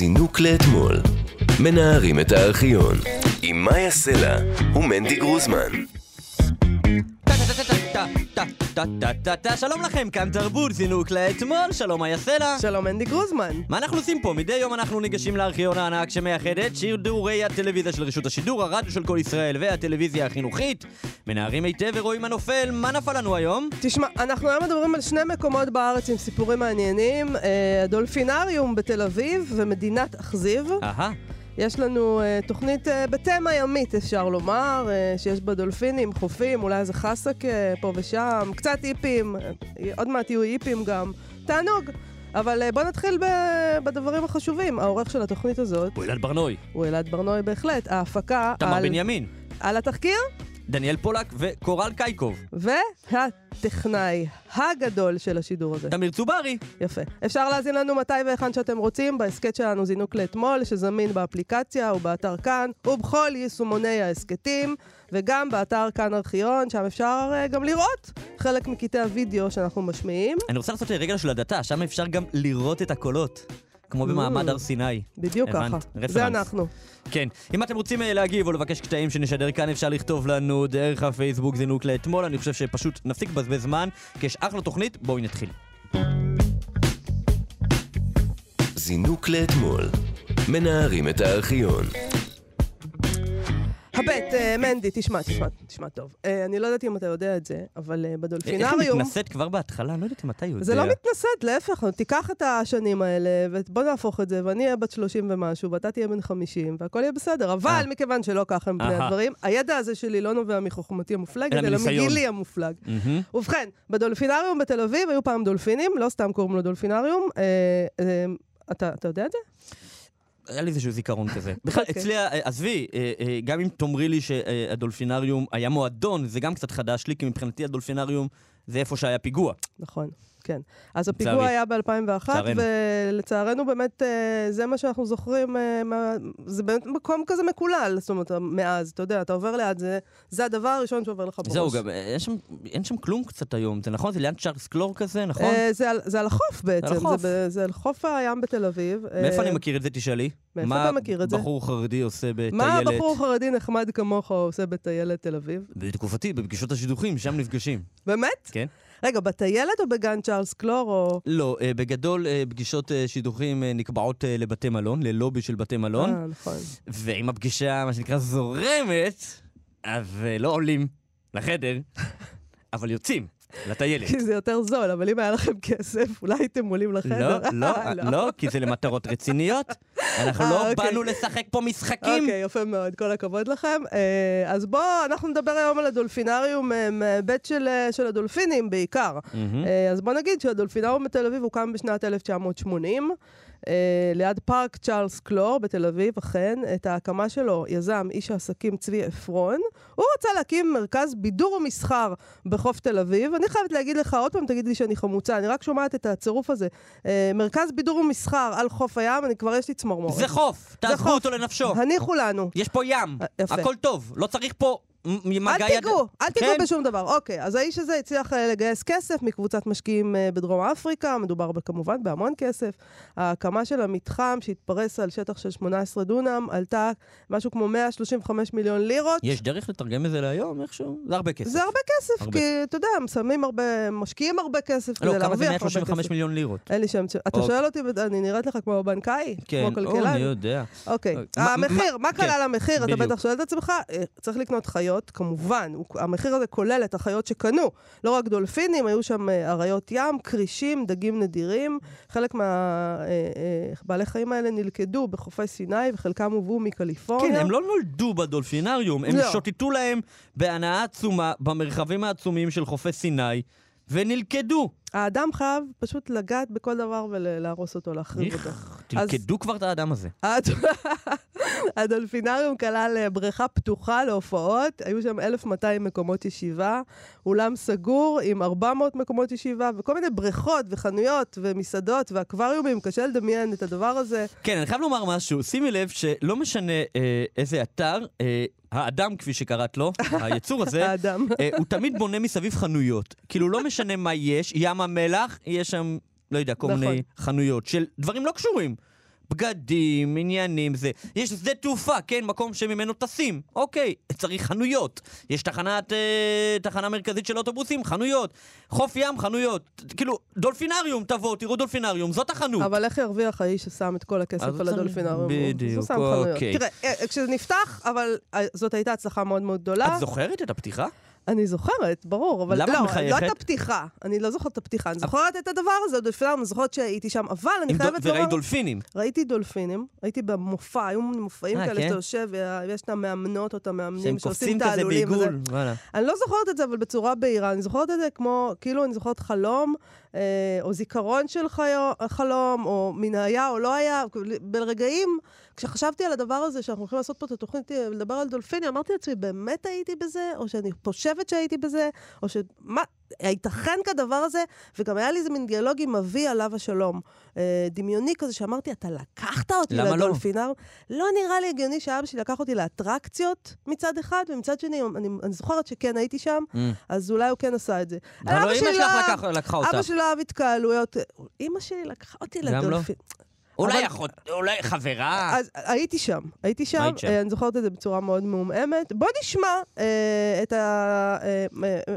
זינוק לאתמול. מנערים את הארכיון. עם מאיה סלע ומנדי גרוזמן. טה-טה-טה-טה-טה-טה-טה, שלום לכם, כאן תרבות, זינוק לאתמול, שלום איה סלע. שלום אנדי גרוזמן. מה אנחנו עושים פה? מדי יום אנחנו ניגשים לארכיון הענק שמייחד את שידורי הטלוויזיה של רשות השידור, הרדיו של כל ישראל והטלוויזיה החינוכית. מנערים היטב ורואים הנופל, מה נפל לנו היום? תשמע, אנחנו היום מדברים על שני מקומות בארץ עם סיפורים מעניינים, אה, הדולפינריום בתל אביב ומדינת אכזיב. אהה, יש לנו אה, תוכנית אה, בתמה ימית, אפשר לומר, אה, שיש בה דולפינים, חופים, אולי איזה חסק אה, פה ושם, קצת איפים, אה, עוד מעט יהיו איפים גם. תענוג. אבל אה, בוא נתחיל ב- בדברים החשובים. העורך של התוכנית הזאת הוא אלעד ברנוי, הוא אלעד ברנוי בהחלט. ההפקה תמר על, בנימין, על התחקיר דניאל פולק וקורל קייקוב, והטכנאי הגדול של השידור הזה. תמיר צוברי. יפה. אפשר להאזין לנו מתי והיכן שאתם רוצים, בהסכת שלנו זינוק לאתמול, שזמין באפליקציה ובאתר כאן, ובכל יישומוני ההסכתים, וגם באתר כאן ארכיון, שם אפשר uh, גם לראות חלק מקטעי הוידאו שאנחנו משמיעים. אני רוצה לעשות רגע של הדתה, שם אפשר גם לראות את הקולות. כמו במעמד. הר סיני. בדיוק הבנת? ככה. רפרנס. זה אנחנו. כן. אם אתם רוצים אה, להגיב או לבקש קטעים שנשדר כאן, אפשר לכתוב לנו דרך הפייסבוק זינוק לאתמול. אני חושב שפשוט נפסיק לבזבז זמן, כי יש אחלה תוכנית, בואו נתחיל. זינוק לאתמול. מנערים את הארכיון. הבט, אה, מנדי, תשמע, תשמע, תשמע טוב. אה, אני לא יודעת אם אתה יודע את זה, אבל אה, איך היא בדולפינריום... מתנשאת כבר בהתחלה? אני לא יודעת אם אתה יודע. זה לא מתנשאת, להפך, תיקח את השנים האלה, ובוא נהפוך את זה, ואני אהיה בת 30 ומשהו, ואתה תהיה בן 50, והכל יהיה בסדר. אבל. מכיוון שלא ככה הם פני. הדברים, הידע הזה שלי לא נובע מחוכמתי המופלגת, אלא. מגילי המופלג. ובכן, בדולפינריום בתל אביב היו פעם דולפינים, לא סתם קוראים לו דולפינריום. אתה יודע את זה? היה לי איזשהו זיכרון כזה. בכלל, אוקיי. אצלי, אה, עזבי, אה, אה, גם אם תאמרי לי שהדולפינריום היה מועדון, זה גם קצת חדש לי, כי מבחינתי הדולפינריום זה איפה שהיה פיגוע. נכון, כן. אז הפיגוע לצערי. היה ב-2001, לצערנו. ולצערנו באמת אה, זה מה שאנחנו זוכרים, אה, מה- זה באמת מקום כזה מקולל, זאת אומרת, מאז, אתה יודע, אתה עובר ליד זה, זה הדבר הראשון שעובר לך בראש. זהו, גם אה, אין שם- אין שם כלום קצת היום, זה נכון? זה ליד צ'ארלס קלור כזה, נכון? אה, זה על- זה על החוף בעצם, על החוף. זה זה על חוף הים בתל אביב. מאיפה אה, אני מכיר את זה, תשאלי? מאיפה מה אתה מכיר את זה? בחור חרדי עושה בטיילת? מה הבחור חרדי נחמד כמוך עושה בטיילת תל אביב? בתקופתי, בפגישות השידוכים, שם נפגשים. באמת? כן. רגע, בטיילת או בגן צ'ארלס קלור או... לא, אה, בגדול אה, פגישות אה, שידוכים נקבעות לבתי מלון, ללובי של בתי מלון, אה, נכון. ואם הפגישה, מה שנקרא, זורמת, אז לא עולים לחדר, אבל יוצאים לטיילת. כי זה יותר זול, אבל אם היה לכם כסף, אולי הייתם עולים לחדר. לא, לא, לא, כי זה למטרות רציניות. אנחנו אה, לא אוקיי. באנו לשחק פה משחקים. אוקיי, יפה מאוד, כל הכבוד לכם. אה, אז בואו, אנחנו נדבר היום על הדולפינריום אה, מההיבט של, אה, הדולפינים בעיקר. אה, אז בוא נגיד שהדולפינריום בתל אביב הוקם בשנת 1980. אה, ליד פארק צ'ארלס קלור בתל אביב, אכן, את ההקמה שלו יזם איש העסקים צבי עפרון. הוא רצה להקים מרכז בידור ומסחר בחוף תל אביב. אני חייבת להגיד לך, עוד פעם תגיד לי שאני חמוצה, אני רק שומעת את הצירוף הזה. אה, מרכז בידור ומסחר על חוף הים, אני כבר יש לי צמרמורת. זה חוף, תעזבו. אותו לנפשו. הניחו לנו. יש פה ים, אה, יפה. הכל טוב, לא צריך פה מגע אל יד... תיגעו, אל תיגעו כן. בשום דבר. אוקיי, אז האיש הזה הצליח אה, לגייס כסף מקבוצת משקיעים אה, בדרום אפריקה, מדובר כמובן בהמון כסף. ההקמה של המתחם, שהתפרס על שטח של 18 דונם, עלתה משהו כמו 135 מיליון לירות. יש דרך לתרגם את זה להיום איכשהו? זה הרבה כסף. זה הרבה כסף, הרבה. כי אתה יודע, הם שמים הרבה, משקיעים הרבה כסף לא, כדי כמה זה להרוויח הרבה 135 כסף. מיליון לירות? אין לי שם... אתה אוקיי. שואל אותי, אני נראית לך כמו בנקאי? כן, כמו או, כלכלן? אני יודע. אוקיי. המחיר, מה- כן, כלל המחיר? אתה. בטח שואל את עצמך. אה, צריך לקנות חיות, כמובן. הוא- המחיר הזה כולל את החיות שקנו. לא רק דולפינים, היו שם אה, אריות ים, כרישים, דגים נדירים. חלק מהבעלי חיים האלה נלכדו בחופי סיני, וחלקם הובאו מקליפורניה. כן, הם לא נולדו בדולפינריום, הם לא. שוטטו להם בהנאה עצומה במרחבים העצומים של חופי סיני, ונלכדו. האדם חייב פשוט לגעת בכל דבר ולהרוס אותו, להחריב אותו. איך, תלכדו כבר את האדם הזה. הד- הדולפינריום כלל אה, בריכה פתוחה להופעות, היו שם 1,200 מקומות ישיבה, אולם סגור עם 400 מקומות ישיבה, וכל מיני בריכות וחנויות ומסעדות ואקווריומים, קשה לדמיין את הדבר הזה. כן, אני חייב לומר משהו, שימי לב שלא משנה אה, איזה אתר, אה, האדם, כפי שקראת לו, היצור הזה, האדם. אה, הוא תמיד בונה מסביב חנויות. כאילו, לא משנה מה יש, ים המלח, יש שם, לא יודע, כל נכון. מיני חנויות של דברים לא קשורים. בגדים, עניינים, זה. יש שדה תעופה, כן, מקום שממנו טסים. אוקיי, צריך חנויות. יש תחנת, אה, תחנה מרכזית של אוטובוסים, חנויות. חוף ים, חנויות. כאילו, דולפינריום, תבוא, תראו דולפינריום, זאת החנות. אבל איך ירוויח האיש ששם את כל הכסף על הדולפינריום? בדיוק, הוא שם חנויות. אוקיי. תראה, אה, כשזה נפתח, אבל אה, זאת הייתה הצלחה מאוד מאוד גדולה. את זוכרת את הפתיחה? אני זוכרת, ברור, אבל למה את לא, מחייכת? לא את הפתיחה. אני לא זוכרת את הפתיחה. אני זוכרת את הדבר הזה, הדולפינריום, אני זוכרת שהייתי שם, אבל אני חייבת לומר... וראית דולפינים. ראיתי דולפינים, הייתי במופע, היו מופעים אה, כאלה כן? שאתה יושב, ויש את המאמנות או את המאמנים שהם שעושים את העלולים. בעיגול. וואלה. אני לא זוכרת את זה, אבל בצורה בהירה. אני זוכרת את זה כמו, כאילו אני זוכרת חלום, אה, או זיכרון של חלום, או מן היה או לא היה. ברגעים, כשחשבתי על הדבר הזה, שאנחנו הולכים לעשות פה את התוכנית, אה, לדבר על דולפינים, אמרתי לעצמי, באמת הייתי בזה? או שאני חושבת שהייתי בזה? או ש... מה? הייתכן כדבר הזה? וגם היה לי איזה מין דיאלוג עם אבי עליו השלום. אה, דמיוני כזה, שאמרתי, אתה לקחת אותי למה לא? לדולפינר? לא נראה לי הגיוני שאבא שלי לקח אותי לאטרקציות מצד אחד, ומצד שני, אני, אני זוכרת שכן הייתי שם, Mm. אז אולי הוא כן עשה את זה. אבל לא אמא שלך לא- לקח- לקחה אותך. אבא שלי לא אהב התקהלויות. אמא שלי לקחה אותי לא? לדולפין. אולי אחות, אולי חברה. אז הייתי שם, הייתי שם. אה, אני זוכרת את זה בצורה מאוד מעומעמת. בוא נשמע אה, את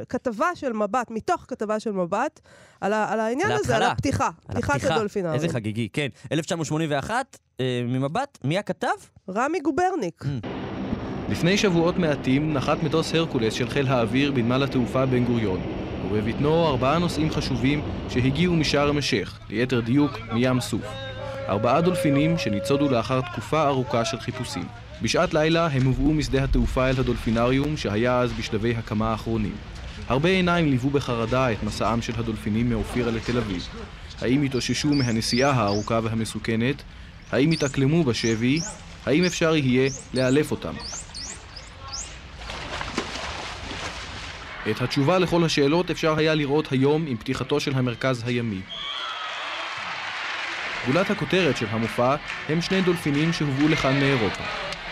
הכתבה של מבט, מתוך כתבה של מבט, על העניין הזה, על. הפתיחה, פתיחת. הדולפינריום. איזה חגיגי, כן. 1981, אה, ממבט, מי הכתב? רמי גוברניק. Mm. לפני שבועות מעטים נחת מטוס הרקולס של חיל האוויר בנמל התעופה בן גוריון, ובבטנו ארבעה נוסעים חשובים שהגיעו משארם א-שייח, ליתר דיוק מים סוף. ארבעה דולפינים שניצודו לאחר תקופה ארוכה של חיפושים. בשעת לילה הם הובאו משדה התעופה אל הדולפינריום שהיה אז בשלבי הקמה האחרונים. הרבה עיניים ליוו בחרדה את מסעם של הדולפינים מאופירה לתל אביב. האם התאוששו מהנסיעה הארוכה והמסוכנת? האם יתאקלמו בשבי? האם אפשר יהיה לאלף אותם? את התשובה לכל השאלות אפשר היה לראות היום עם פתיחתו של המרכז הימי. גולת הכותרת של המופע הם שני דולפינים שהובאו לכאן מאירופה.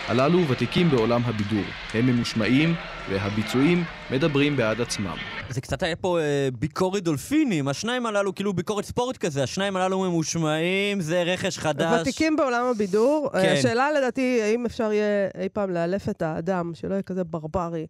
הללו ותיקים בעולם הבידור, הם ממושמעים והביצועים מדברים בעד עצמם. זה קצת היה פה אה, ביקורת דולפינים, השניים הללו כאילו ביקורת ספורט כזה, השניים הללו ממושמעים, זה רכש חדש. ותיקים בעולם הבידור. כן. אה, השאלה לדעתי, האם אפשר יהיה אי פעם לאלף את האדם, שלא יהיה כזה ברברי,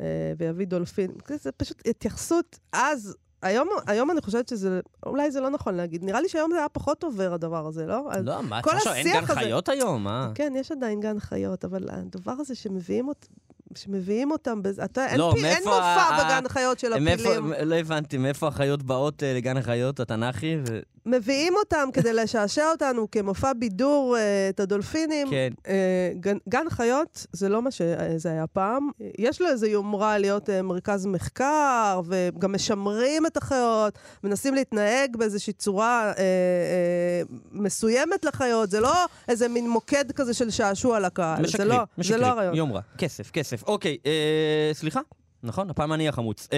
אה, ויביא דולפין. זה פשוט התייחסות אז. היום, היום אני חושבת שזה, אולי זה לא נכון להגיד. נראה לי שהיום זה היה פחות עובר, הדבר הזה, לא? לא, מה, את חושבת, אין השיח גן הזה- חיות היום? מה? כן, יש עדיין גן חיות, אבל הדבר הזה שמביאים, אות... שמביאים אותם, בזה, אתה, אין, לא, פי, אין מאיפה מופע ה- בגן חיות של מאיפה- הפילים. לא הבנתי, מאיפה החיות באות אה, לגן החיות התנ"כי? ו- מביאים אותם כדי לשעשע אותנו כמופע בידור, אה, את הדולפינים. כן. אה, גן, גן חיות זה לא מה שזה היה פעם. יש לו איזו יומרה להיות אה, מרכז מחקר, וגם משמרים את החיות, מנסים להתנהג באיזושהי צורה אה, אה, מסוימת לחיות. זה לא איזה מין מוקד כזה של שעשוע לקהל. משקרים, זה לא, משקרים. זה לא הרעיון. יום רע. כסף, כסף. אוקיי, אה, סליחה? נכון, הפעם אני החמוץ.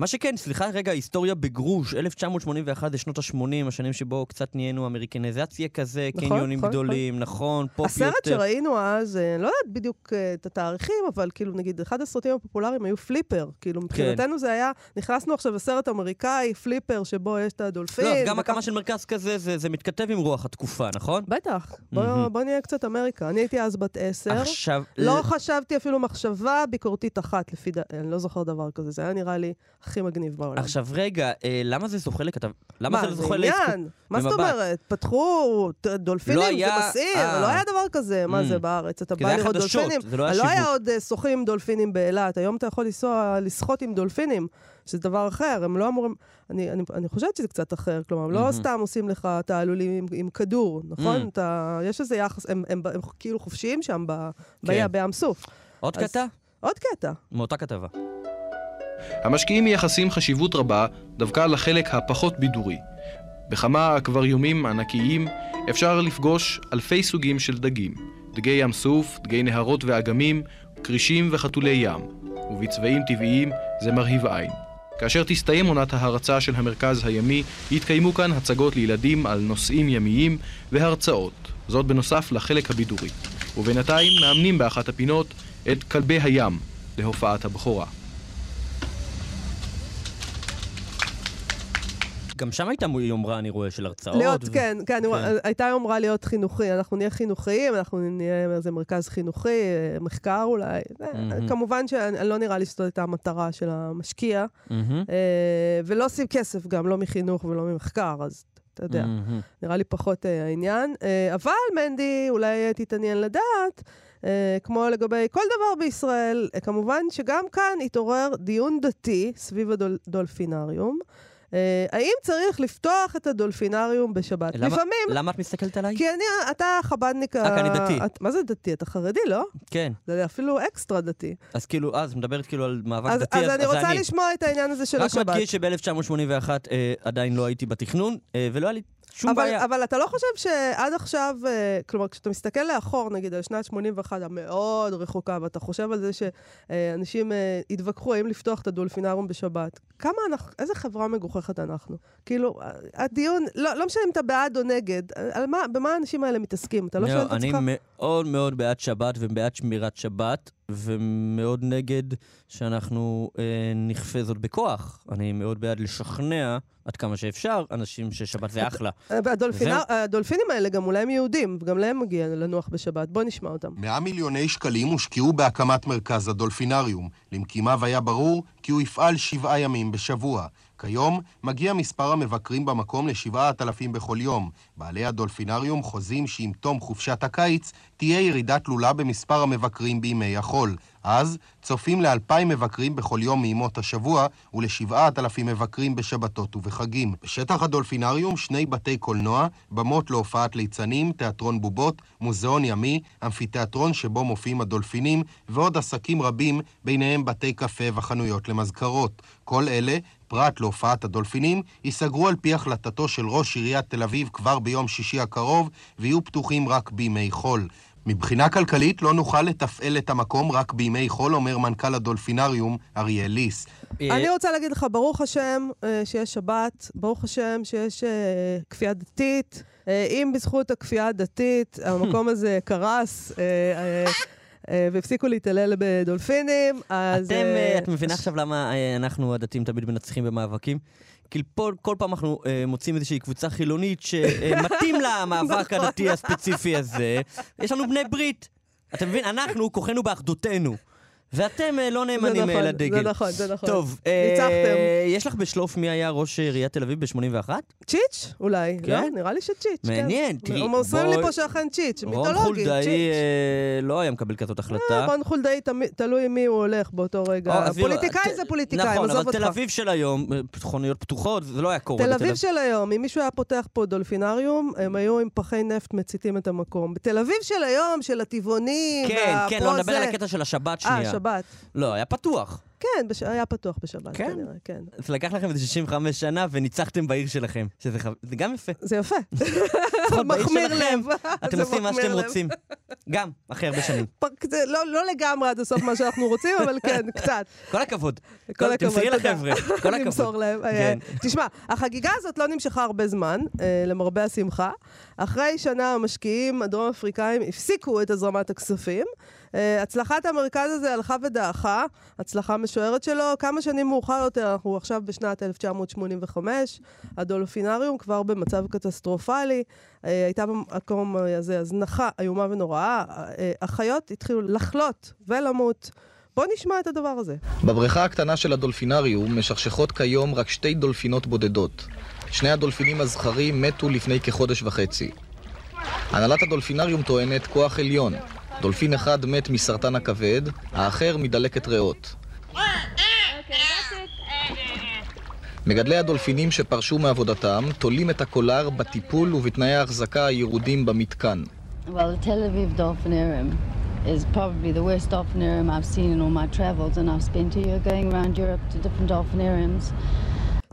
אה, מה שכן, סליחה רגע, היסטוריה בגרוש, 1981 זה שנות ה-80, השנים שבו קצת נהיינו אמריקניזציה כזה, נכון, קניונים נכון, גדולים, נכון, פופ יותר. הסרט שראינו אז, אה, לא יודעת בדיוק אה, את התאריכים, אבל כאילו, נגיד, אחד הסרטים הפופולריים היו פליפר. כן. כאילו, מבחינתנו זה היה, נכנסנו עכשיו לסרט אמריקאי, פליפר, שבו יש את הדולפין. לא, גם וכך- הקמה של מרכז כזה, זה, זה מתכתב עם רוח התקופה, נכון? בטח, בוא, מהמם. בוא נהיה קצת אמריקה. אני הייתי אז בת עשר. עכשיו... לא חשבתי אפילו מחשבה ביקורתית אחת, לפי ד... אני לא זוכר דבר כזה, זה היה נראה לי הכי מגניב בעולם. עכשיו רגע, אה, למה זה זוכה לכתב... למה מה, זה זה זוכה לאסקו- עניין? מה זאת? אומרת? פתחו דולפינים, לא זה היה- מסעיר, אה. לא היה דבר כזה. מה Mm. זה בארץ? אתה בא זה לראות חדשות, דולפינים? זה לא היה לא היה. עוד אה, שוחים דולפינים באילת, היום אתה יכול לנסוע, לשחות עם דולפינים, שזה דבר אחר, הם לא אמורים... אני, אני, אני חושבת שזה קצת אחר, כלומר, הם לא. סתם עושים לך תעלולים עם, עם כדור, נכון? Mm. אתה, יש איזה יחס, הם, הם, הם, הם כאילו חופשיים שם ב, כן. בים סוף. עוד אז- קטע? עוד קטע. מאותה כתבה. המשקיעים מייחסים חשיבות רבה דווקא לחלק הפחות בידורי. בכמה אקווריומים ענקיים אפשר לפגוש אלפי סוגים של דגים. דגי ים סוף, דגי נהרות ואגמים, כרישים וחתולי ים. ובצבעים טבעיים זה מרהיב עין. כאשר תסתיים עונת ההרצה של המרכז הימי, יתקיימו כאן הצגות לילדים על נושאים ימיים והרצאות. זאת בנוסף לחלק הבידורי. ובינתיים מאמנים באחת הפינות את כלבי הים להופעת הבכורה. גם שם הייתה יומרה, אני רואה, של הרצאות. להיות, ו- כן, כן, כן. הייתה יומרה להיות חינוכי. אנחנו נהיה חינוכיים, אנחנו נהיה איזה מרכז חינוכי, אה, מחקר אולי. מהמם. כמובן שלא נראה לי שזאת הייתה המטרה של המשקיע. אה, ולא עושים כסף גם, לא מחינוך ולא ממחקר, אז אתה יודע. מהמם. נראה לי פחות אה, העניין. אה, אבל מנדי, אולי תתעניין לדעת, אה, כמו לגבי כל דבר בישראל, אה, כמובן שגם כאן התעורר דיון דתי סביב הדולפינריום. אה, האם צריך לפתוח את הדולפינריום בשבת? למה- לפעמים, למה את מסתכלת עליי? כי אני, אתה חבדניק... אה, כי אני דתי. את, מה זה דתי? אתה חרדי, לא? כן. זה אפילו אקסטרה דתי. אז כאילו, אז מדברת כאילו על מאבק אז, דתי, אז אז אני זה רוצה אני. לשמוע את העניין הזה של רק השבת. מדגיש שב-1981 אה, עדיין לא הייתי בתכנון, אה, ולא היה לי שום אבל, בעיה. אבל אתה לא חושב שעד עכשיו, אה, כלומר, כשאתה מסתכל לאחור, נגיד, על שנת 81 המאוד רחוקה, ואתה חושב על זה שאנשים אה, התווכחו האם לפתוח את הדולפינריום בשבת, כמה אנחנו, איזה חברה מגוחכת אנחנו? כאילו, אה, הדיון, לא, לא משנה אם אתה בעד או נגד, אה, על מה, במה האנשים האלה מתעסקים? אתה לא שואל את אני עצמך? מאוד מאוד בעד שבת ובעד שמירת שבת, ומאוד נגד שאנחנו אה, נכפה זאת בכוח. אני מאוד בעד לשכנע עד כמה שאפשר אנשים ששבת זה אחלה. אה, זהו. הדולפינים האלה גם אולי הם יהודים, וגם להם מגיע לנוח בשבת. בוא נשמע אותם. 100 מיליוני שקלים הושקעו בהקמת מרכז הדולפינריום. למקימיו היה ברור כי הוא יפעל שבעה ימים בשבוע. כיום מגיע מספר המבקרים במקום לשבעת אלפים בכל יום. בעלי הדולפינריום חוזים שעם תום חופשת הקיץ תהיה ירידה תלולה במספר המבקרים בימי החול. אז צופים לאלפיים מבקרים בכל יום מימות השבוע ולשבעת אלפים מבקרים בשבתות ובחגים. בשטח הדולפינריום שני בתי קולנוע, במות להופעת ליצנים, תיאטרון בובות, מוזיאון ימי, אמפיתיאטרון שבו מופיעים הדולפינים ועוד עסקים רבים, ביניהם בתי קפה וחנויות למזכרות. כל אלה פרט להופעת הדולפינים, ייסגרו על פי החלטתו של ראש עיריית תל אביב כבר ביום שישי הקרוב, ויהיו פתוחים רק בימי חול. מבחינה כלכלית לא נוכל לתפעל את המקום רק בימי חול, אומר מנכ"ל הדולפינריום אריאל ליס. אה, אני רוצה להגיד לך, ברוך השם אה, שיש שבת, ברוך השם שיש אה, כפייה דתית. אם בזכות הכפייה הדתית המקום הזה קרס והפסיקו להתעלל בדולפינים, אז... אתם, את מבינה עכשיו למה אנחנו הדתיים תמיד מנצחים במאבקים? כי פה, כל פעם אנחנו אה, מוצאים איזושהי קבוצה חילונית שמתאים למאבק נכון. הדתי הספציפי הזה. יש לנו בני ברית. אתה מבין? אנחנו, כוחנו באחדותנו. ואתם אה, לא נאמנים אה, נכון, לדגל. זה נכון, זה נכון. טוב, אה, ניצחתם. יש לך בשלוף מי היה ראש עיריית תל אביב ב-81? צ'יץ'? אולי. כן? לא? נראה לי שצ'יץ', כן. מעניין, תראי, הם מוסרים לי פה שאכן צ'יץ', רון מיתולוגי, חולדאי צ'יץ'. אה, לא היה מקבל כזאת החלטה. רון חולדאי תלוי עם מי הוא הולך באותו רגע. או, עזבי, פוליטיקאי ת- זה פוליטיקאי, נכון, עזוב אבל תל אותך. אביב של היום, חנויות פתוחות, זה לא היה קורה תל אביב של היום, אם מישהו היה פותח פה דולפינריום, הם היו עם פחי נפט מציתים את המקום. בתל אביב של היום, של הטבעונים, כן, כן, לא נדבר על הקטע של השבת שנייה. שבת. לא, היה פתוח. כן, בש... היה פתוח בשבת, כן? כנראה, כן. אז לקח לכם איזה 65 שנה וניצחתם בעיר שלכם. שזה חו- זה גם יפה. זה יפה. מחמיר לב. אתם עושים מה שאתם. רוצים. גם, אחרי הרבה שנים. זה לא, לא לגמרי עד הסוף מה שאנחנו רוצים, אבל כן, קצת. כל הכבוד. כל הכבוד, תמסרי. לחבר'ה. כל נמסור הכבוד. להם. אה, כן. תשמע, החגיגה הזאת לא נמשכה הרבה זמן, אה, למרבה השמחה. אחרי שנה המשקיעים הדרום אפריקאים הפסיקו את הזרמת הכספים. אה, הצלחת המרכז הזה הלכה ודעכה, הצלחה משוערת שלו. כמה שנים מאוחר יותר, אנחנו עכשיו בשנת 1985, הדולפינריום כבר במצב קטסטרופלי. אה, הייתה במקום הזה הזנחה איומה ונוראה. אה, החיות התחילו לחלות ולמות. בוא נשמע את הדבר הזה. בבריכה הקטנה של הדולפינריום משכשכות כיום רק שתי דולפינות בודדות. שני הדולפינים הזכרים מתו לפני כחודש וחצי. הנהלת הדולפינריום טוענת כוח עליון. דולפין אחד מת מסרטן הכבד, האחר מדלקת ריאות. מגדלי הדולפינים שפרשו מעבודתם תולים את הקולר בטיפול ובתנאי ההחזקה הירודים במתקן. Well.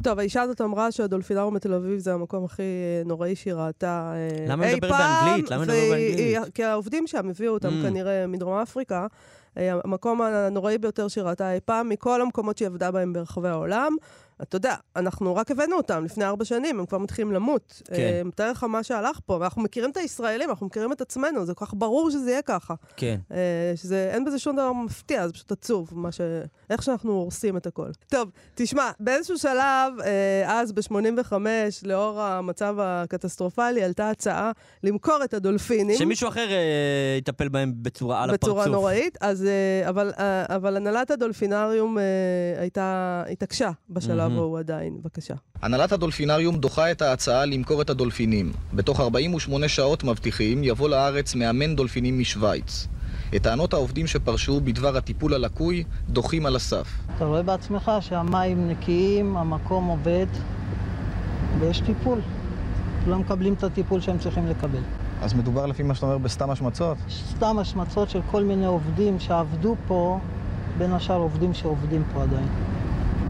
טוב, האישה הזאת אמרה שהדולפינריום בתל אביב זה המקום הכי אה, נוראי שהיא ראתה אה, למה אי מדברת פעם. באנגלית? למה מדברת באנגלית? כי העובדים שם הביאו אותם Mm. כנראה מדרום אפריקה. אה, המקום הנוראי ביותר שהיא ראתה אי פעם, מכל המקומות שהיא עבדה בהם ברחבי העולם. אתה יודע, אנחנו רק הבאנו אותם לפני ארבע שנים, הם כבר מתחילים למות. כן. אה, מתאר לך מה שהלך פה, ואנחנו מכירים את הישראלים, אנחנו מכירים את עצמנו, זה כל כך ברור שזה יהיה ככה. כן. אה, שזה, אין בזה שום דבר מפתיע, זה פשוט עצוב, מה ש... איך שאנחנו הורסים את הכל. טוב, תשמע, באיזשהו שלב, אה, אז ב-85, לאור המצב הקטסטרופלי, עלתה הצעה למכור את הדולפינים. שמישהו אחר אה, יטפל בהם בצורה על הפרצוף. בצורה נוראית, אז, אה, אבל, אה, אבל הנהלת הדולפינריום אה, הייתה, התעקשה בשלב ההוא עדיין. בבקשה. הנהלת הדולפינריום דוחה את ההצעה למכור את הדולפינים. בתוך 48 שעות מבטיחים יבוא לארץ מאמן דולפינים משוויץ. את טענות העובדים שפרשו בדבר הטיפול הלקוי דוחים על הסף. אתה רואה בעצמך שהמים נקיים, המקום עובד ויש טיפול. לא מקבלים את הטיפול שהם צריכים לקבל. אז מדובר לפי מה שאתה אומר בסתם השמצות? סתם השמצות של כל מיני עובדים שעבדו פה, בין השאר עובדים שעובדים פה עדיין.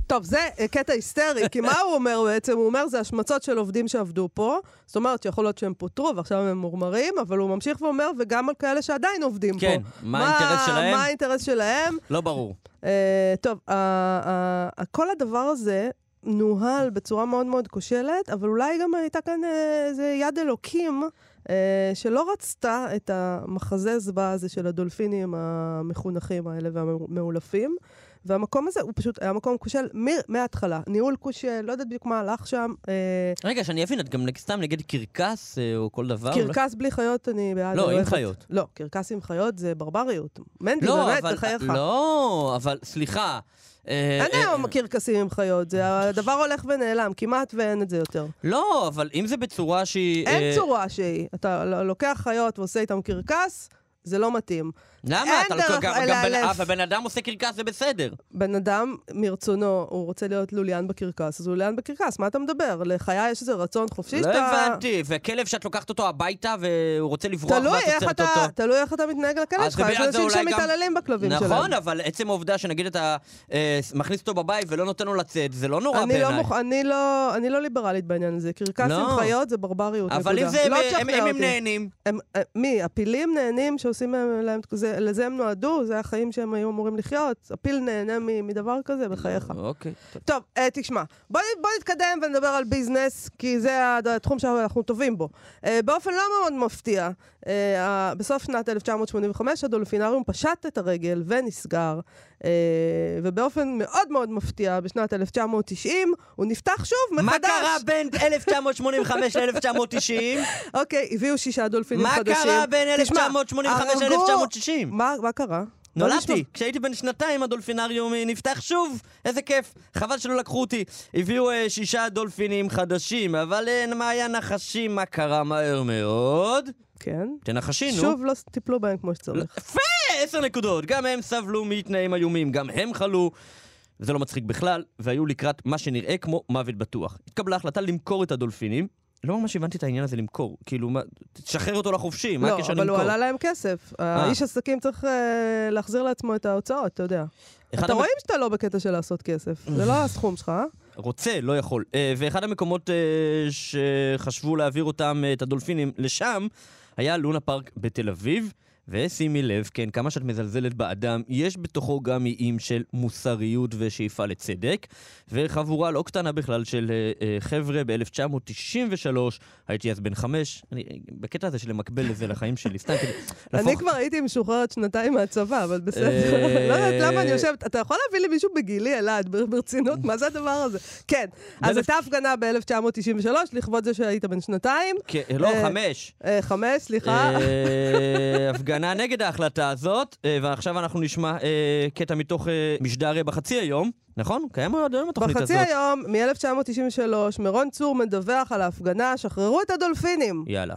טוב, זה קטע היסטרי, כי מה הוא אומר בעצם? הוא אומר זה השמצות של עובדים שעבדו פה, זאת אומרת שיכול להיות שהם פוטרו ועכשיו הם ממורמרים, אבל הוא ממשיך ואומר, וגם על כאלה שעדיין עובדים כן, פה. מה האינטרס שלהם? מה האינטרס שלהם? לא ברור. אה, טוב, ה- ה- ה- כל הדבר הזה נוהל בצורה מאוד מאוד כושלת, אבל אולי גם הייתה כאן אה, איזה יד אלוקים. אה, שלא רצתה את המחזה זוועה הזה של הדולפינים המחונכים האלה והמאולפים. והמקום הזה הוא פשוט היה מקום כושל מההתחלה. ניהול כושל, לא יודעת בדיוק מה הלך שם. אה, רגע, שאני אבין, את גם סתם נגד קרקס אה, או כל דבר? אולי? קרקס בלי חיות אני בעד. לא, עם. חיות. לא, קרקס עם חיות זה ברבריות. מנדי, לא, באמת. בחייך. לא, אבל סליחה. אה, אין היום קרקסים עם חיות, הדבר הולך ונעלם, כמעט ואין את זה יותר. לא, אבל אם זה בצורה שהיא... אין צורה שהיא. אתה לוקח חיות ועושה איתם קרקס, זה לא מתאים. למה? אין אתה דרך גם- גם בן- לאלף. אבל בן אדם עושה קרקס זה בסדר. בן אדם מרצונו, הוא רוצה להיות לוליין בקרקס, אז הוא לוליין בקרקס, מה אתה מדבר? לחיה יש איזה רצון חופשי לא שאתה... הבנתי. וכלב שאת לוקחת אותו הביתה והוא רוצה לברוח ואת עוצרת אותו. תלוי איך אתה מתנהג לכלב שלך, יש אנשים שמתעללים בכלבים שלהם. נכון, אבל עצם העובדה שנגיד אתה אה, מכניס אותו בבית ולא נותן לו לצאת, זה לא נורא אני לא, בעיניי. אני, לא, אני לא ליברלית בעניין הזה. קרקס לא. עם חיות זה ברבריות, אבל. אם לא הם-. נהנים. אה, מי? הפילים נהנים שעושים להם, להם זה, לזה הם נועדו? זה החיים שהם היו אמורים לחיות? הפיל נהנה מדבר כזה? בחייך. אוקיי. טוב. טוב, אה, תשמע, בוא, נתקדם ונדבר על ביזנס, כי זה התחום שאנחנו טובים בו. אה, באופן לא מאוד מפתיע, אה, ה- בסוף שנת 1985 הדולפינריום פשט את הרגל ונסגר, אה, ובאופן מאוד מאוד מפתיע, בשנת 1990 הוא נפתח שוב מחדש. מה קרה בין 1985 ל-1990? אוקיי, הביאו שישה דולפינים מה חדשים. קרה בין תשמע, 1985 הרגו- ל-1960? מה, מה קרה? בוא נולדתי, נשמע. כשהייתי בן שנתיים הדולפינריום אה, נפתח שוב, איזה כיף, חבל שלא לקחו אותי. הביאו אה, שישה דולפינים חדשים, אבל אה, מה היה נחשים, מה קרה מהר מאוד? כן. תנחשי, נו. שוב לא טיפלו בהם כמו שצריך. יפה, עשר נקודות. גם הם סבלו מתנאים איומים, גם הם חלו. זה לא מצחיק בכלל, והיו לקראת מה שנראה כמו מוות בטוח. התקבלה החלטה למכור את הדולפינים. לא ממש הבנתי את העניין הזה למכור. כאילו, מה, תשחרר אותו לחופשי, מה לא, הקשר אבל למכור? הוא עלה להם כסף. האיש עסקים צריך אה, להחזיר לעצמו את ההוצאות, אתה יודע. אתה רואים שאתה לא בקטע של לעשות כסף. זה לא הסכום שלך, אה? רוצה, לא יכול. אה, ואחד המקומות אה, שחשבו להעביר אותם, אה, את הדולפינים, לשם, היה לונה פארק בתל אביב. ושימי לב, כן, כמה שאת מזלזלת באדם, יש בתוכו גם איים של מוסריות ושאיפה לצדק, וחבורה לא קטנה בכלל של אה, אה, חבר'ה ב-1993, הייתי אז בן חמש, אני, בקטע הזה של למקבל לזה לחיים שלי, סתם כדי אני להפוך- כבר הייתי משוחררת שנתיים מהצבא, אבל בסדר. אה, לא יודעת למה אני יושבת. אתה יכול להביא לי מישהו בגילי, אלעד, בר- ברצינות? מה זה הדבר הזה? כן. אז הייתה הפגנה ב-1993, לכבוד זה שהיית בן שנתיים. כן, לא, אה, חמש. חמש, סליחה. אה, הפגנה נגד ההחלטה הזאת, אה, ועכשיו אנחנו נשמע אה, קטע מתוך אה, משדר בחצי היום, נכון? קיים עוד היום התוכנית הזאת. בחצי היום, מ-1993, מירון צור מדווח על ההפגנה, שחררו את הדולפינים. יאללה.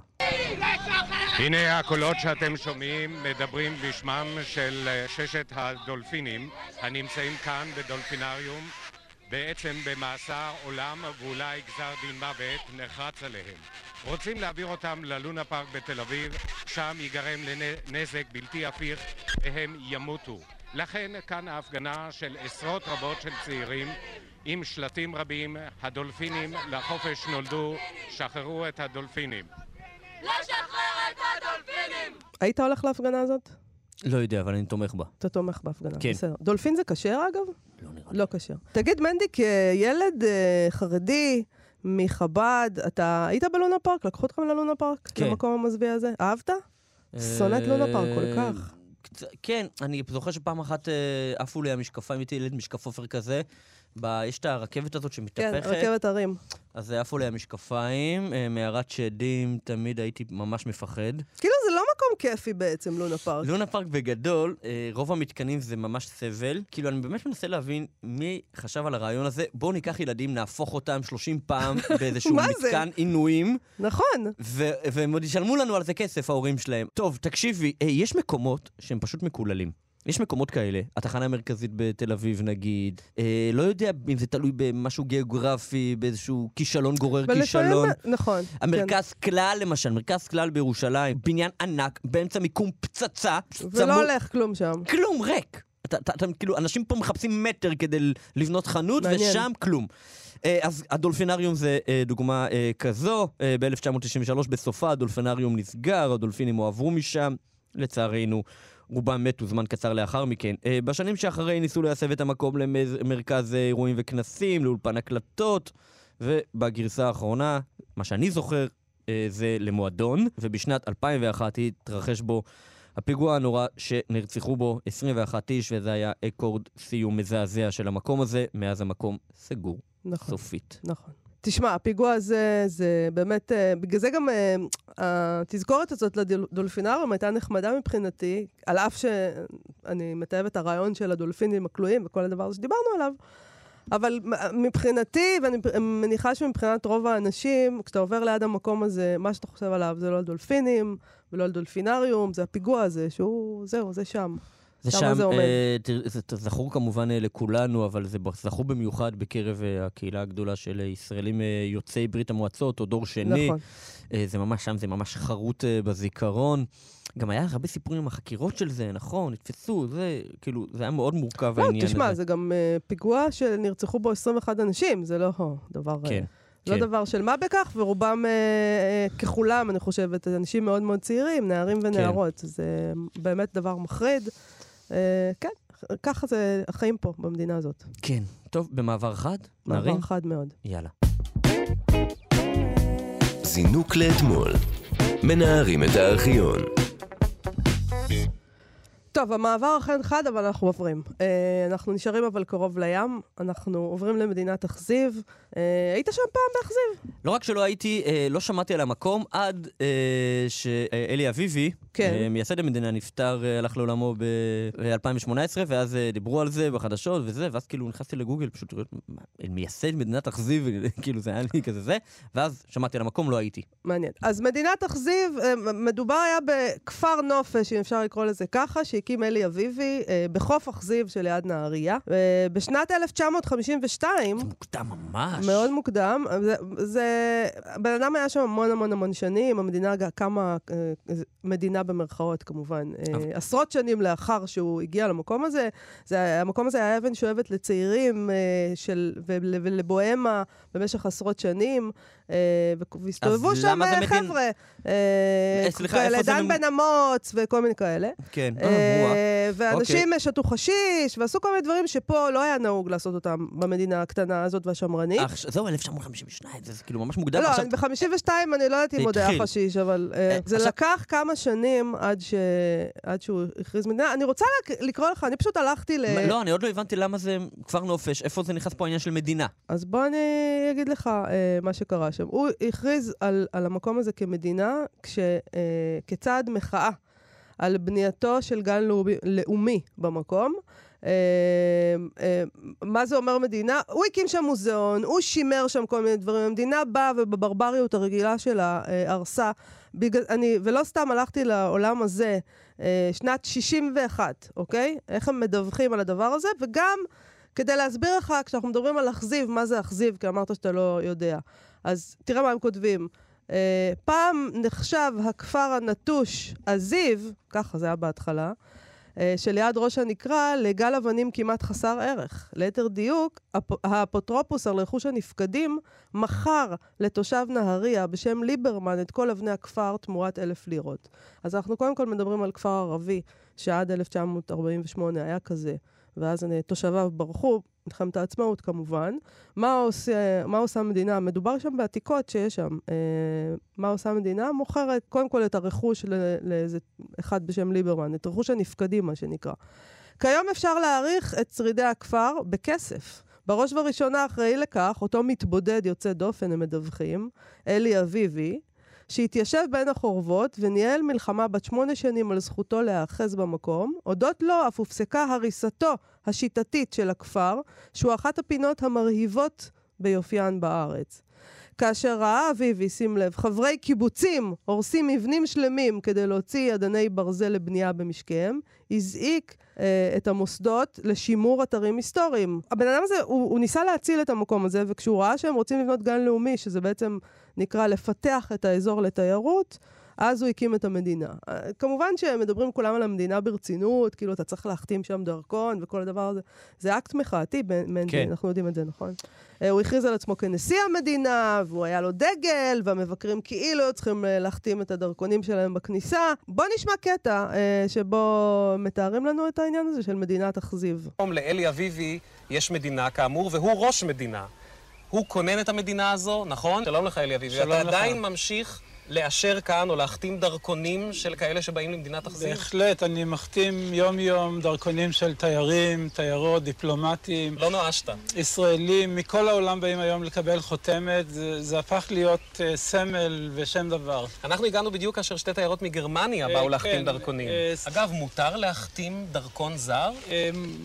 הנה הקולות שאתם שומעים מדברים בשמם של ששת הדולפינים הנמצאים כאן בדולפינריום בעצם במאסר עולם ואולי גזר דין מוות נחרץ עליהם. רוצים להעביר אותם ללונה פארק בתל אביב, שם ייגרם לנזק בלתי הפיך והם ימותו. לכן כאן ההפגנה של עשרות רבות של צעירים עם שלטים רבים, הדולפינים לחופש נולדו, שחררו את הדולפינים. היית הולך להפגנה הזאת? לא יודע, אבל אני תומך בה. אתה תומך בהפגנה, כן. בסדר. דולפין זה כשר, אגב? לא נראה לי. לא כשר. תגיד, מנדי, כילד אה, חרדי מחב"ד, אתה היית בלונה פארק? לקחו אותך ללונה פארק? כן. למקום המזוויע הזה? אהבת? שונא את לונה פארק כל אה, כך. כן, אני זוכר שפעם אחת אה, עפו לי המשקפיים, הייתי ילד משקף עופר כזה. ב- יש את הרכבת הזאת כן, שמתהפכת, רכבת הרים. אז עפו לי המשקפיים, אה, מערת שדים, תמיד הייתי ממש מפחד. כאילו, זה לא מקום כיפי בעצם, לונה פארק. לונה פארק בגדול, אה, רוב המתקנים זה ממש סבל. כאילו, אני באמת מנסה להבין מי חשב על הרעיון הזה. בואו ניקח ילדים, נהפוך אותם 30 פעם באיזשהו? מתקן עינויים, נכון. והם עוד ישלמו לנו על זה כסף, ההורים שלהם. טוב, תקשיבי, אה, יש מקומות שהם פשוט מקוללים. יש מקומות כאלה, התחנה המרכזית בתל אביב נגיד, אה, לא יודע אם זה תלוי במשהו גיאוגרפי, באיזשהו כישלון גורר כישלון. נכון. כן. המרכז כלל למשל, מרכז כלל בירושלים, בניין ענק, באמצע מיקום פצצה. ולא צמוד- הולך כלום שם. כלום, ריק. אתה, אתה, אתה, כאילו, אנשים פה מחפשים מטר כדי לבנות חנות, מעניין. ושם כלום. אה, אז הדולפינריום זה אה, דוגמה אה, כזו. אה, ב-1993 בסופה הדולפינריום נסגר, הדולפינים הועברו משם. לצערנו, רובם מתו זמן קצר לאחר מכן. אה, בשנים שאחרי ניסו להסב את המקום למרכז אה, אירועים וכנסים, לאולפן הקלטות, ובגרסה האחרונה, מה שאני זוכר, אה, זה למועדון, ובשנת 2001 התרחש בו הפיגוע הנורא שנרצחו בו 21 איש, וזה היה אקורד סיום מזעזע של המקום הזה. מאז המקום סגור נכון. סופית. נכון. תשמע, הפיגוע הזה, זה באמת, אה, בגלל זה גם אה, התזכורת הזאת לדולפינריום הייתה נחמדה מבחינתי, על אף שאני מתאהבת את הרעיון של הדולפינים הכלואים וכל הדבר הזה שדיברנו עליו, אבל מבחינתי, ואני מניחה שמבחינת רוב האנשים, כשאתה עובר ליד המקום הזה, מה שאתה חושב עליו זה לא על דולפינים ולא על דולפינריום, זה הפיגוע הזה, שהוא, זהו, זה שם. זה שם, זה עומד. אה, זה זכור כמובן אה, לכולנו, אבל זה זכור במיוחד בקרב אה, הקהילה הגדולה של ישראלים יוצאי ברית המועצות, או דור שני. נכון. זה ממש שם, זה ממש חרוט בזיכרון. גם היה הרבה סיפורים עם החקירות של זה, נכון, נתפסו, זה, כאילו, זה היה מאוד מורכב לא, העניין תשמע, הזה. זה גם אה, פיגוע שנרצחו בו 21 אנשים, זה לא דבר... כן. לא כן. דבר של מה בכך, ורובם אה, אה, ככולם, אני חושבת, אנשים מאוד מאוד צעירים, נערים כן. ונערות. זה באמת דבר מחריד. אה, כן, ככה זה החיים פה, במדינה הזאת. כן. טוב, במעבר חד, מעבר נרים? חד מאוד. יאללה. זינוק לאתמול. מנערים את הארכיון. טוב, המעבר אכן חד, אבל אנחנו עוברים. אה, אנחנו נשארים אבל קרוב לים, אנחנו עוברים למדינת אכזיב. אה, היית שם פעם באכזיב? לא רק שלא הייתי, אה, לא שמעתי על המקום, עד שאלי אביבי, כן. מייסד המדינה, נפטר, הלך לעולמו ב-2018, ואז דיברו על זה בחדשות וזה, ואז כאילו נכנסתי לגוגל, פשוט מייסד מדינת אכזיב, כאילו זה היה לי כזה זה, ואז שמעתי על המקום, לא הייתי. מעניין. אז מדינת אכזיב, מדובר היה בכפר נופש, אם אפשר לקרוא לזה ככה, שהקים אלי אביבי אה, בחוף אכזיב שליד נהריה. אה, בשנת 1952, מוקדם ממש. מאוד מוקדם, זה, זה... בן אדם היה שם המון המון המון שנים, המדינה קמה, אה, אה, מדינה במרכאות כמובן, אה, עשרות שנים לאחר שהוא הגיע למקום הזה. זה, המקום הזה היה אבן שואבת לצעירים אה, של, ול, ולבוהמה במשך עשרות שנים, אה, והסתובבו אז שם אה, חבר'ה. אה, אה, סליחה, איפה זה ממ- בן אמוץ וכל מיני כאלה. כן, אה, אה. ואנשים שתו חשיש, ועשו כל מיני דברים שפה לא היה נהוג לעשות אותם במדינה הקטנה הזאת והשמרנית. זהו, 1952, זה כאילו ממש מוקדם. לא, עכשיו, ב-52 אני לא יודעת אם עוד היה. חשיש, אבל אה, אה, זה לקח כמה שנים עד שהוא הכריז מדינה. אני רוצה לק- לקרוא לך, אני פשוט הלכתי ל... לא, אני עוד לא הבנתי למה זה כפר נופש, איפה זה נכנס פה העניין של מדינה. אז בוא אני אגיד לך אה, מה שקרה שם. הוא הכריז על, על המקום הזה כמדינה, כש, אה, כצעד מחאה על בנייתו של גן לאומי, לאומי במקום. אה, אה, מה זה אומר מדינה? הוא הקים שם מוזיאון, הוא שימר שם כל מיני דברים. המדינה באה ובברבריות הרגילה שלה אה, הרסה. בגלל, אני, ולא סתם הלכתי לעולם הזה, אה, שנת 61, אוקיי? איך הם מדווחים על הדבר הזה, וגם כדי להסביר לך, כשאנחנו מדברים על אכזיב, מה זה אכזיב, כי אמרת שאתה לא יודע. אז תראה מה הם כותבים. Uh, פעם נחשב הכפר הנטוש עזיב, ככה זה היה בהתחלה, uh, שליד ראש הנקרה לגל אבנים כמעט חסר ערך. ליתר דיוק, הפ- האפוטרופוס על רכוש הנפקדים מכר לתושב נהריה בשם ליברמן את כל אבני הכפר תמורת אלף לירות. אז אנחנו קודם כל מדברים על כפר ערבי שעד 1948 היה כזה, ואז תושביו ברחו, מלחמת העצמאות כמובן. מה, עושה, מה עושה המדינה? מדובר שם בעתיקות שיש שם. אה, מה עושה המדינה? מוכרת קודם כל את הרכוש לאיזה אחד בשם ליברמן, את רכוש הנפקדים, מה שנקרא. כיום אפשר להעריך את שרידי הכפר בכסף. בראש ובראשונה אחראי לכך, אותו מתבודד יוצא דופן, הם מדווחים, אלי אביבי, שהתיישב בין החורבות וניהל מלחמה בת שמונה שנים על זכותו להיאחז במקום. הודות לו אף הופסקה הריסתו השיטתית של הכפר, שהוא אחת הפינות המרהיבות ביופיין בארץ. כאשר ראה אביבי, שים לב, חברי קיבוצים הורסים מבנים שלמים כדי להוציא אדני ברזל לבנייה במשקיהם, הזעיק אה, את המוסדות לשימור אתרים היסטוריים. הבן אדם הזה, הוא, הוא ניסה להציל את המקום הזה, וכשהוא ראה שהם רוצים לבנות גן לאומי, שזה בעצם נקרא לפתח את האזור לתיירות, אז הוא הקים את המדינה. אה, כמובן שהם מדברים כולם על המדינה ברצינות, כאילו אתה צריך להחתים שם דרכון וכל הדבר הזה. זה אקט מחאתי, מנדי, כן. אנחנו יודעים את זה, נכון? אה, הוא הכריז על עצמו כנשיא המדינה, והוא היה לו דגל, והמבקרים כאילו היו צריכים אה, להחתים את הדרכונים שלהם בכניסה. בוא נשמע קטע שבו מתארים לנו את העניין הזה של מדינת אכזיב. היום לאלי אביבי יש מדינה, כאמור, והוא ראש מדינה. הוא כונן את המדינה הזו, נכון? שלום לך, אלי אביבי. שלום אתה לך. עדיין ממשיך לאשר כאן או להחתים דרכונים של כאלה שבאים למדינת אכזיב? בהחלט, אני מחתים יום-יום דרכונים של תיירים, תיירות, דיפלומטים. לא נואשת. ישראלים, מכל העולם באים היום לקבל חותמת. זה, זה הפך להיות uh, סמל ושם דבר. אנחנו הגענו בדיוק כאשר שתי תיירות מגרמניה אה, באו כן, להחתים דרכונים. אה, אגב, מותר להחתים דרכון זר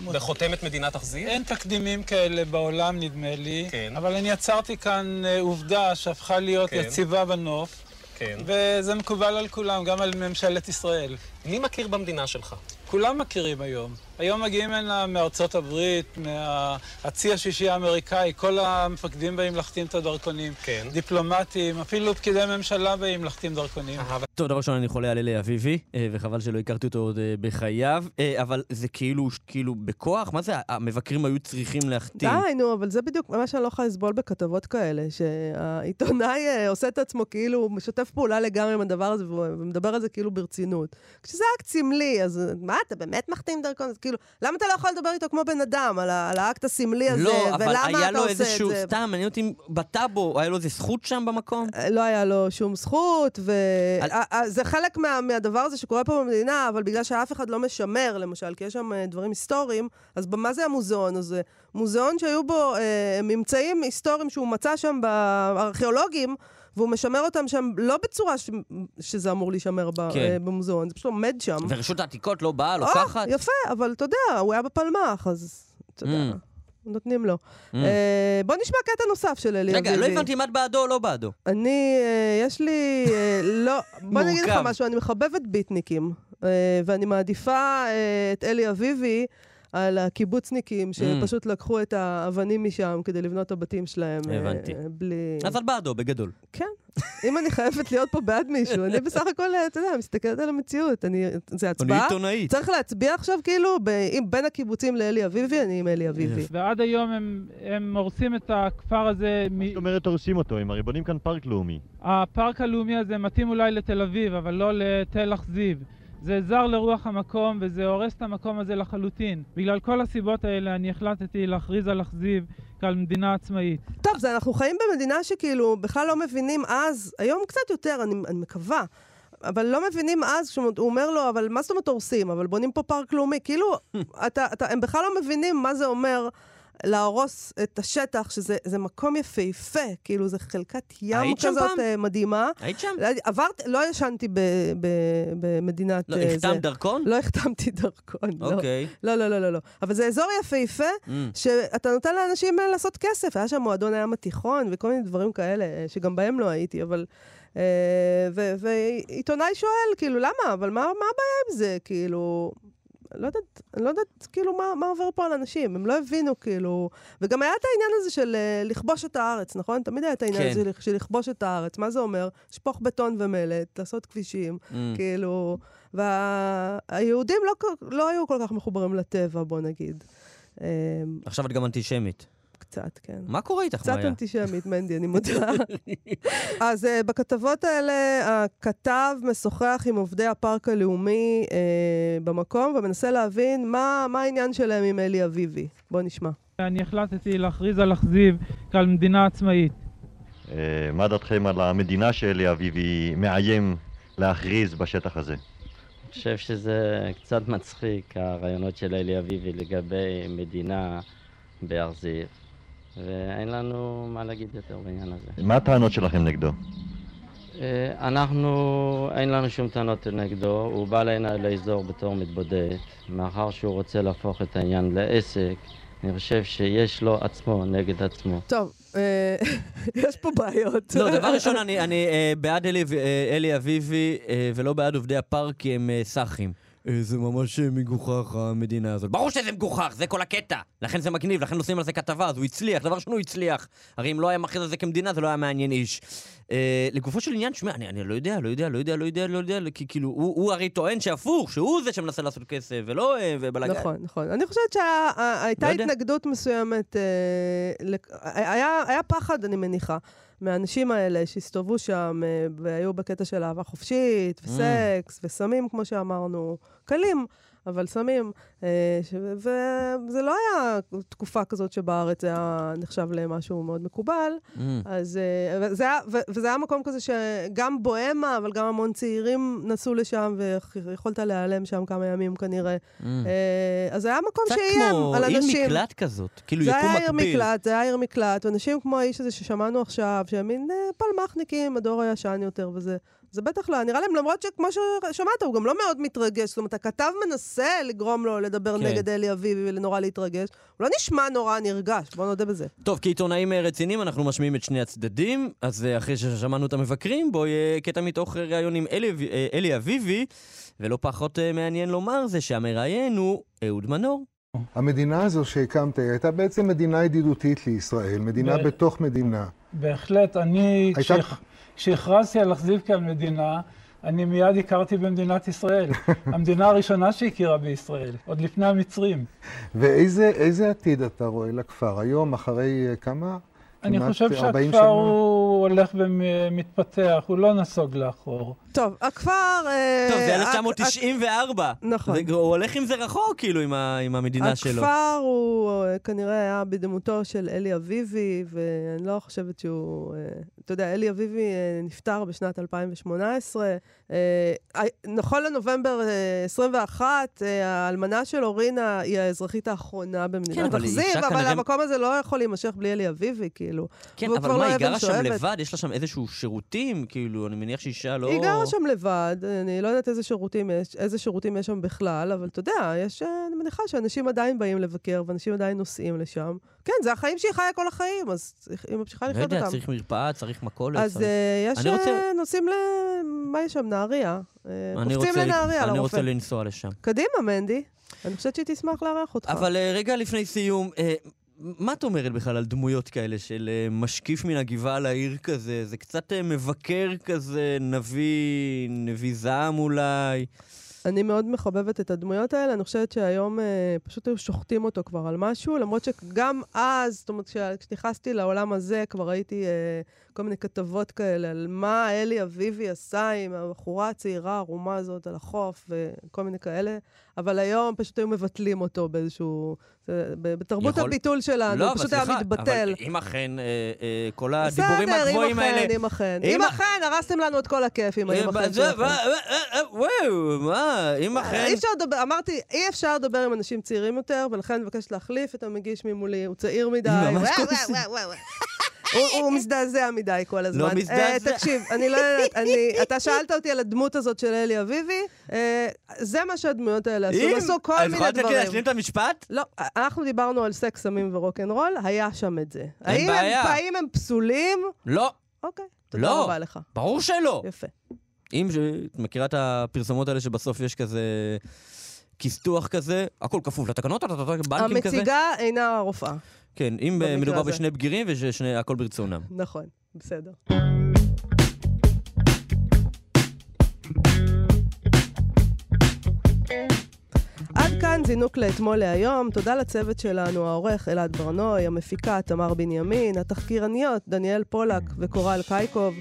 בחותמת מדינת אכזיב? אין תקדימים כאלה בעולם, נדמה לי. כן. אבל אני יצרתי כאן עובדה שהפכה להיות כן. יציבה בנוף. כן. וזה מקובל על כולם, גם על ממשלת ישראל. מי מכיר במדינה שלך? כולם מכירים היום. היום מגיעים הנה מארצות הברית, מהצי השישי האמריקאי, כל המפקדים באים להחתים את הדרכונים. כן. דיפלומטים, אפילו פקידי ממשלה באים להחתים דרכונים. טוב, דבר ראשון, אני חולה על אלי אביבי, אה, וחבל שלא הכרתי אותו עוד אה, בחייו, אה, אבל זה כאילו, כאילו בכוח? מה זה, המבקרים היו צריכים להחתים? די, נו, אבל זה בדיוק מה שאני לא יכולה לסבול בכתבות כאלה, שהעיתונאי עושה את עצמו כאילו, הוא משתף פעולה לגמרי עם הדבר הזה, ומדבר על זה כאילו ברצינות. כשזה אקט סמלי, אז מה, אתה באמת מחתים דרכון? כאילו, למה אתה לא יכול לדבר איתו כמו בן אדם, על, ה- על האקט הסמלי הזה, לא, אבל ולמה היה אתה לו עושה את איזשהו, זה? סתם, מעניין אותי, בטאבו, היה לו איזה זכות שם במקום? לא היה לו שום זכות, על- וזה חלק מה, מהדבר הזה שקורה פה במדינה, אבל בגלל שאף אחד לא משמר, למשל, כי יש שם אה, דברים היסטוריים, אז מה זה המוזיאון הזה? מוזיאון שהיו בו אה, ממצאים היסטוריים שהוא מצא שם בארכיאולוגים, והוא משמר אותם שם לא בצורה ש... שזה אמור להישמר ב... כן. אה, במוזיאון, זה פשוט עומד שם. ורשות העתיקות לא באה, לוקחת? יפה, אבל אתה יודע, הוא היה בפלמ"ח, אז אתה יודע, Mm. נותנים לו. Mm. אה, בוא נשמע קטע נוסף של אלי אביבי. רגע, לא הבנתי אם את בעדו או לא בעדו. אני, אה, יש לי, אה, לא, בוא אני אגיד לך. משהו, אני מחבבת ביטניקים, אה, ואני מעדיפה אה, את אלי אביבי על הקיבוצניקים, שפשוט לקחו את האבנים משם כדי לבנות את הבתים שלהם. אה, הבנתי. בלי... אז את בעדו, בגדול. כן. אם אני חייבת להיות פה בעד מישהו, אני בסך הכל, אה, אתה יודע, מסתכלת על המציאות. אני, זה הצבעה. עיתונאית. צריך להצביע עכשיו, כאילו, ב, אם בין הקיבוצים לאלי אביבי, אני עם אלי אביבי. ועד היום הם, הם הורסים את הכפר הזה. מ... זאת אומרת הורסים אותו, הם הרי בונים כאן פארק לאומי. הפארק הלאומי הזה מתאים אולי לתל אביב, אבל לא לתל אכזיב. זה זר לרוח המקום וזה הורס את המקום הזה לחלוטין. בגלל כל הסיבות האלה אני החלטתי להכריז על אכזיב כעל מדינה עצמאית. טוב, זה אנחנו חיים במדינה שכאילו בכלל לא מבינים אז, היום קצת יותר, אני, אני מקווה, אבל לא מבינים אז, כשהוא אומר לו, אבל מה זאת אומרת הורסים? אבל בונים פה פארק לאומי. כאילו, אתה, אתה, הם בכלל לא מבינים מה זה אומר להרוס את השטח, שזה זה מקום יפהפה, כאילו, זה חלקת ים היית שם כזאת פעם? אה, מדהימה. היית שם? עברת, לא ישנתי ב, ב, במדינת... לא, אה, החתמת. דרכון? לא החתמתי דרכון, לא. אוקיי. לא, לא, לא, לא, לא. אבל זה אזור יפהפה, Mm. שאתה נותן לאנשים אה, לעשות כסף. היה שם מועדון הים התיכון וכל מיני דברים כאלה, שגם בהם לא הייתי, אבל... ועיתונאי שואל, כאילו, למה? אבל מה, מה הבעיה עם זה? כאילו... לא יודעת, לא יודעת כאילו מה, מה עובר פה על אנשים, הם לא הבינו כאילו... וגם היה את העניין הזה של אה, לכבוש את הארץ, נכון? תמיד היה את העניין כן. הזה של- של לכבוש את הארץ. מה זה אומר? לשפוך בטון ומלט, לעשות כבישים, Mm. כאילו... והיהודים לא, כל- לא היו כל כך מחוברים לטבע, בוא נגיד. אה, עכשיו את גם אנטישמית. קצת, כן. מה קורה איתך, קצת מאיה? אנטישמית, מנדי, אני מודה. אז uh, בכתבות האלה, הכתב משוחח עם עובדי הפארק הלאומי uh, במקום ומנסה להבין מה, מה העניין שלהם עם אלי אביבי. בוא נשמע. אני החלטתי להכריז על אכזיב כעל מדינה עצמאית. אה, מה דעתכם על המדינה שאלי אביבי מאיים להכריז בשטח הזה? אני חושב שזה קצת מצחיק, הרעיונות של אלי אביבי לגבי מדינה בהר זיו, ואין לנו מה להגיד יותר בעניין הזה. מה הטענות שלכם נגדו? אה, אנחנו, אין לנו שום טענות נגדו, הוא בא הנה לאזור בתור מתבודד, מאחר שהוא רוצה להפוך את העניין לעסק, אני חושב שיש לו עצמו נגד עצמו. טוב, אה, יש פה בעיות. לא, דבר ראשון, אני, אני אה, בעד אלי, אביבי ולא בעד עובדי הפארק, כי הם סאחים. אה, זה ממש אה, מגוחך, המדינה הזאת. ברור שזה מגוחך, זה כל הקטע. לכן זה מגניב, לכן עושים על זה כתבה, אז הוא הצליח. דבר ראשון, הוא הצליח. הרי אם לא היה מכריז על זה כמדינה, זה לא היה מעניין איש. אה, לגופו של עניין, שמע, אני, אני לא יודע, לא יודע, לא יודע, לא יודע, לא יודע, כי כאילו, הוא, הוא הרי טוען שהפוך, שהוא זה שמנסה לעשות כסף, ולא אה, ובלאגן. נכון, נכון. אני חושבת שהייתה לא. התנגדות מסוימת, אה, היה פחד, אני מניחה, מהאנשים האלה שהסתובבו שם אה, והיו בקטע של אהבה חופשית, Mm. וסקס, וסמים, כמו שאמרנו, קלים, אבל סמים. אה, וזה לא היה תקופה כזאת שבארץ זה היה נחשב למשהו מאוד מקובל. Mm. אז אה, וזה היה, וזה היה מקום כזה שגם בוהמה, אבל גם המון צעירים נסעו לשם, ויכולת להיעלם שם כמה ימים כנראה. Mm. אה, אז זה היה מקום קצת שאיים כמו על עיר אנשים. מקלט כזאת, כאילו זה יקום היה עיר מקביל. מקלט, זה היה עיר מקלט, ואנשים כמו האיש הזה ששמענו עכשיו, שהם מין פלמחניקים, הדור הישן יותר וזה. זה בטח לא, נראה להם, למרות שכמו ששמעת, הוא גם לא מאוד מתרגש. זאת אומרת, הכתב מנסה לגרום לו לדבר כן. נגד אלי אביבי ולנורא להתרגש. הוא לא נשמע נורא נרגש, בוא נודה בזה. טוב, כעיתונאים אה, רציניים אנחנו משמיעים את שני הצדדים, אז אה, אחרי ששמענו את המבקרים, בואו יהיה קטע מתוך אה, ראיון עם אלי, אה, אלי אביבי, ולא פחות אה, מעניין לומר זה שהמראיין הוא אהוד מנור. המדינה הזו שהקמת היא הייתה בעצם מדינה ידידותית לישראל, מדינה ב- בתוך מדינה. בהחלט, אני, הייתה- כשהכ- כשהכרזתי על אכזיב כעל מדינה, אני מיד הכרתי במדינת ישראל. המדינה הראשונה שהכירה בישראל, עוד לפני המצרים. ואיזה איזה עתיד אתה רואה לכפר היום, אחרי אה, כמה? אני חושב 40 שהכפר? הוא הולך ומתפתח, הוא לא נסוג לאחור. טוב, הכפר... אה, טוב, זה הכ- 1994. נכון. הוא הולך עם זה רחוק, כאילו, עם המדינה שלו. הכפר הוא אה, כנראה היה בדמותו של אלי אביבי, ואני לא חושבת שהוא... אתה יודע, אלי אביבי אה, נפטר בשנת 2018. אה, אה, נכון לנובמבר אה, 21, אה, האלמנה שלו, רינה, היא האזרחית האחרונה במדינת כן, אבל אכזיב, אישה אבל כנראה- המקום הזה לא יכול להימשך בלי אלי אביבי, כאילו. כן, אבל מה, לא היא גרה שם. לבד? יש לה שם איזשהו שירותים? כאילו, אני מניח שאישה לא... היא גרה שם לבד, אני לא יודעת איזה שירותים יש, איזה שירותים יש שם בכלל, אבל אתה יודע, יש, אני מניחה שאנשים עדיין באים לבקר, ואנשים עדיין נוסעים לשם. כן, זה החיים שהיא חיה כל החיים, אז היא ממשיכה לא לחיות אותם. צריך מרפאה, צריך מכולת. אז אה, יש, אני אה, נוסעים ל... מה יש שם? נהריה. אה, אני קופצים רוצה- לנהריה, אני לרופא. רוצה לנסוע לשם. קדימה, מנדי. אני חושבת שהיא תשמח לארח אותך. אבל אה, רגע לפני סיום, אה, מה את אומרת בכלל על דמויות כאלה של אה, משקיף מן הגבעה לעיר כזה? זה קצת אה, מבקר כזה, נביא, נביא זעם אולי. אני מאוד מחבבת את הדמויות האלה, אני חושבת שהיום אה, פשוט היו שוחטים אותו כבר על משהו, למרות שגם אז, זאת אומרת, כשנכנסתי לעולם הזה, כבר ראיתי אה, כל מיני כתבות כאלה על מה אלי אביבי עשה עם הבחורה הצעירה הערומה הזאת על החוף וכל מיני כאלה, אבל היום פשוט היו מבטלים אותו באיזשהו... בתרבות יכול- הביטול שלנו, לא, הוא פשוט היה סליחה, מתבטל. אבל אם אכן, אה, אה, כל הדיבורים בסדר, הגבוהים אם האלה... אכן, אם אכן. אם אם ה- אכן, הרסתם לנו את כל הכיף עם האם אה, אכן שלכם. אה, אה, וואו, מה, אם אכן... אי אפשר לדבר, אמרתי, אי אפשר לדבר עם אנשים צעירים יותר, ולכן אני מבקשת להחליף את המגיש ממולי, הוא צעיר מדי. ממש וואו, הוא- מזדעזע מדי כל הזמן. לא אה, מזדעזע. תקשיב, אני לא יודעת, אני- אתה שאלת אותי על הדמות הזאת של אלי אביבי, אה, זה מה שהדמויות האלה עשו, עשו כל מיני יכולה לתת לי דברים. להשלים את המשפט? לא, אנחנו דיברנו על סקס, סמים ורוקנרול, היה שם את זה. הם- בעיה. האם הם פסולים? לא. אוקיי, תודה לא. רבה לך. ברור שלא. יפה. אם, את מכירה את הפרסומות האלה שבסוף יש כזה... כיסתוח כזה, הכל כפוף לתקנות, בנקים כזה. המציגה אינה הרופאה. כן, אם אה, מדובר הזה. בשני בגירים והכל ברצונם. נכון, בסדר. עד כאן זינוק לאתמול להיום. תודה לצוות שלנו, העורך אלעד ברנוי, המפיקה תמר בנימין, התחקירניות דניאל פולק וקורל קייקוב,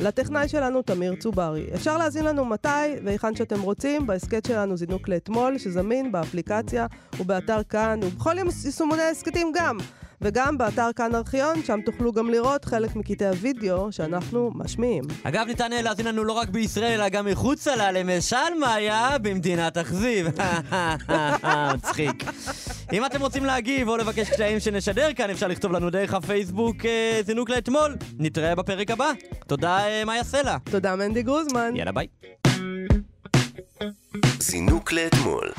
לטכנאי שלנו תמיר צוברי. אפשר להאזין לנו מתי והיכן שאתם רוצים בהסכת שלנו זינוק לאתמול, שזמין באפליקציה ובאתר כאן, ובכל יישומוני ההסכתים גם. וגם באתר כאן ארכיון, שם תוכלו גם לראות חלק מקטעי הוידאו שאנחנו משמיעים. אגב, ניתן להאזין לנו לא רק בישראל, אלא גם מחוצה לה, למשל, מאיה, במדינת אכזיב. מצחיק. אם אתם רוצים להגיב או לבקש קטעים שנשדר כאן, אפשר לכתוב לנו דרך הפייסבוק אה, זינוק לאתמול. נתראה בפרק הבא. תודה, אה, מאיה סלע. תודה, מנדי גרוזמן. יאללה, ביי. זינוק לאתמול.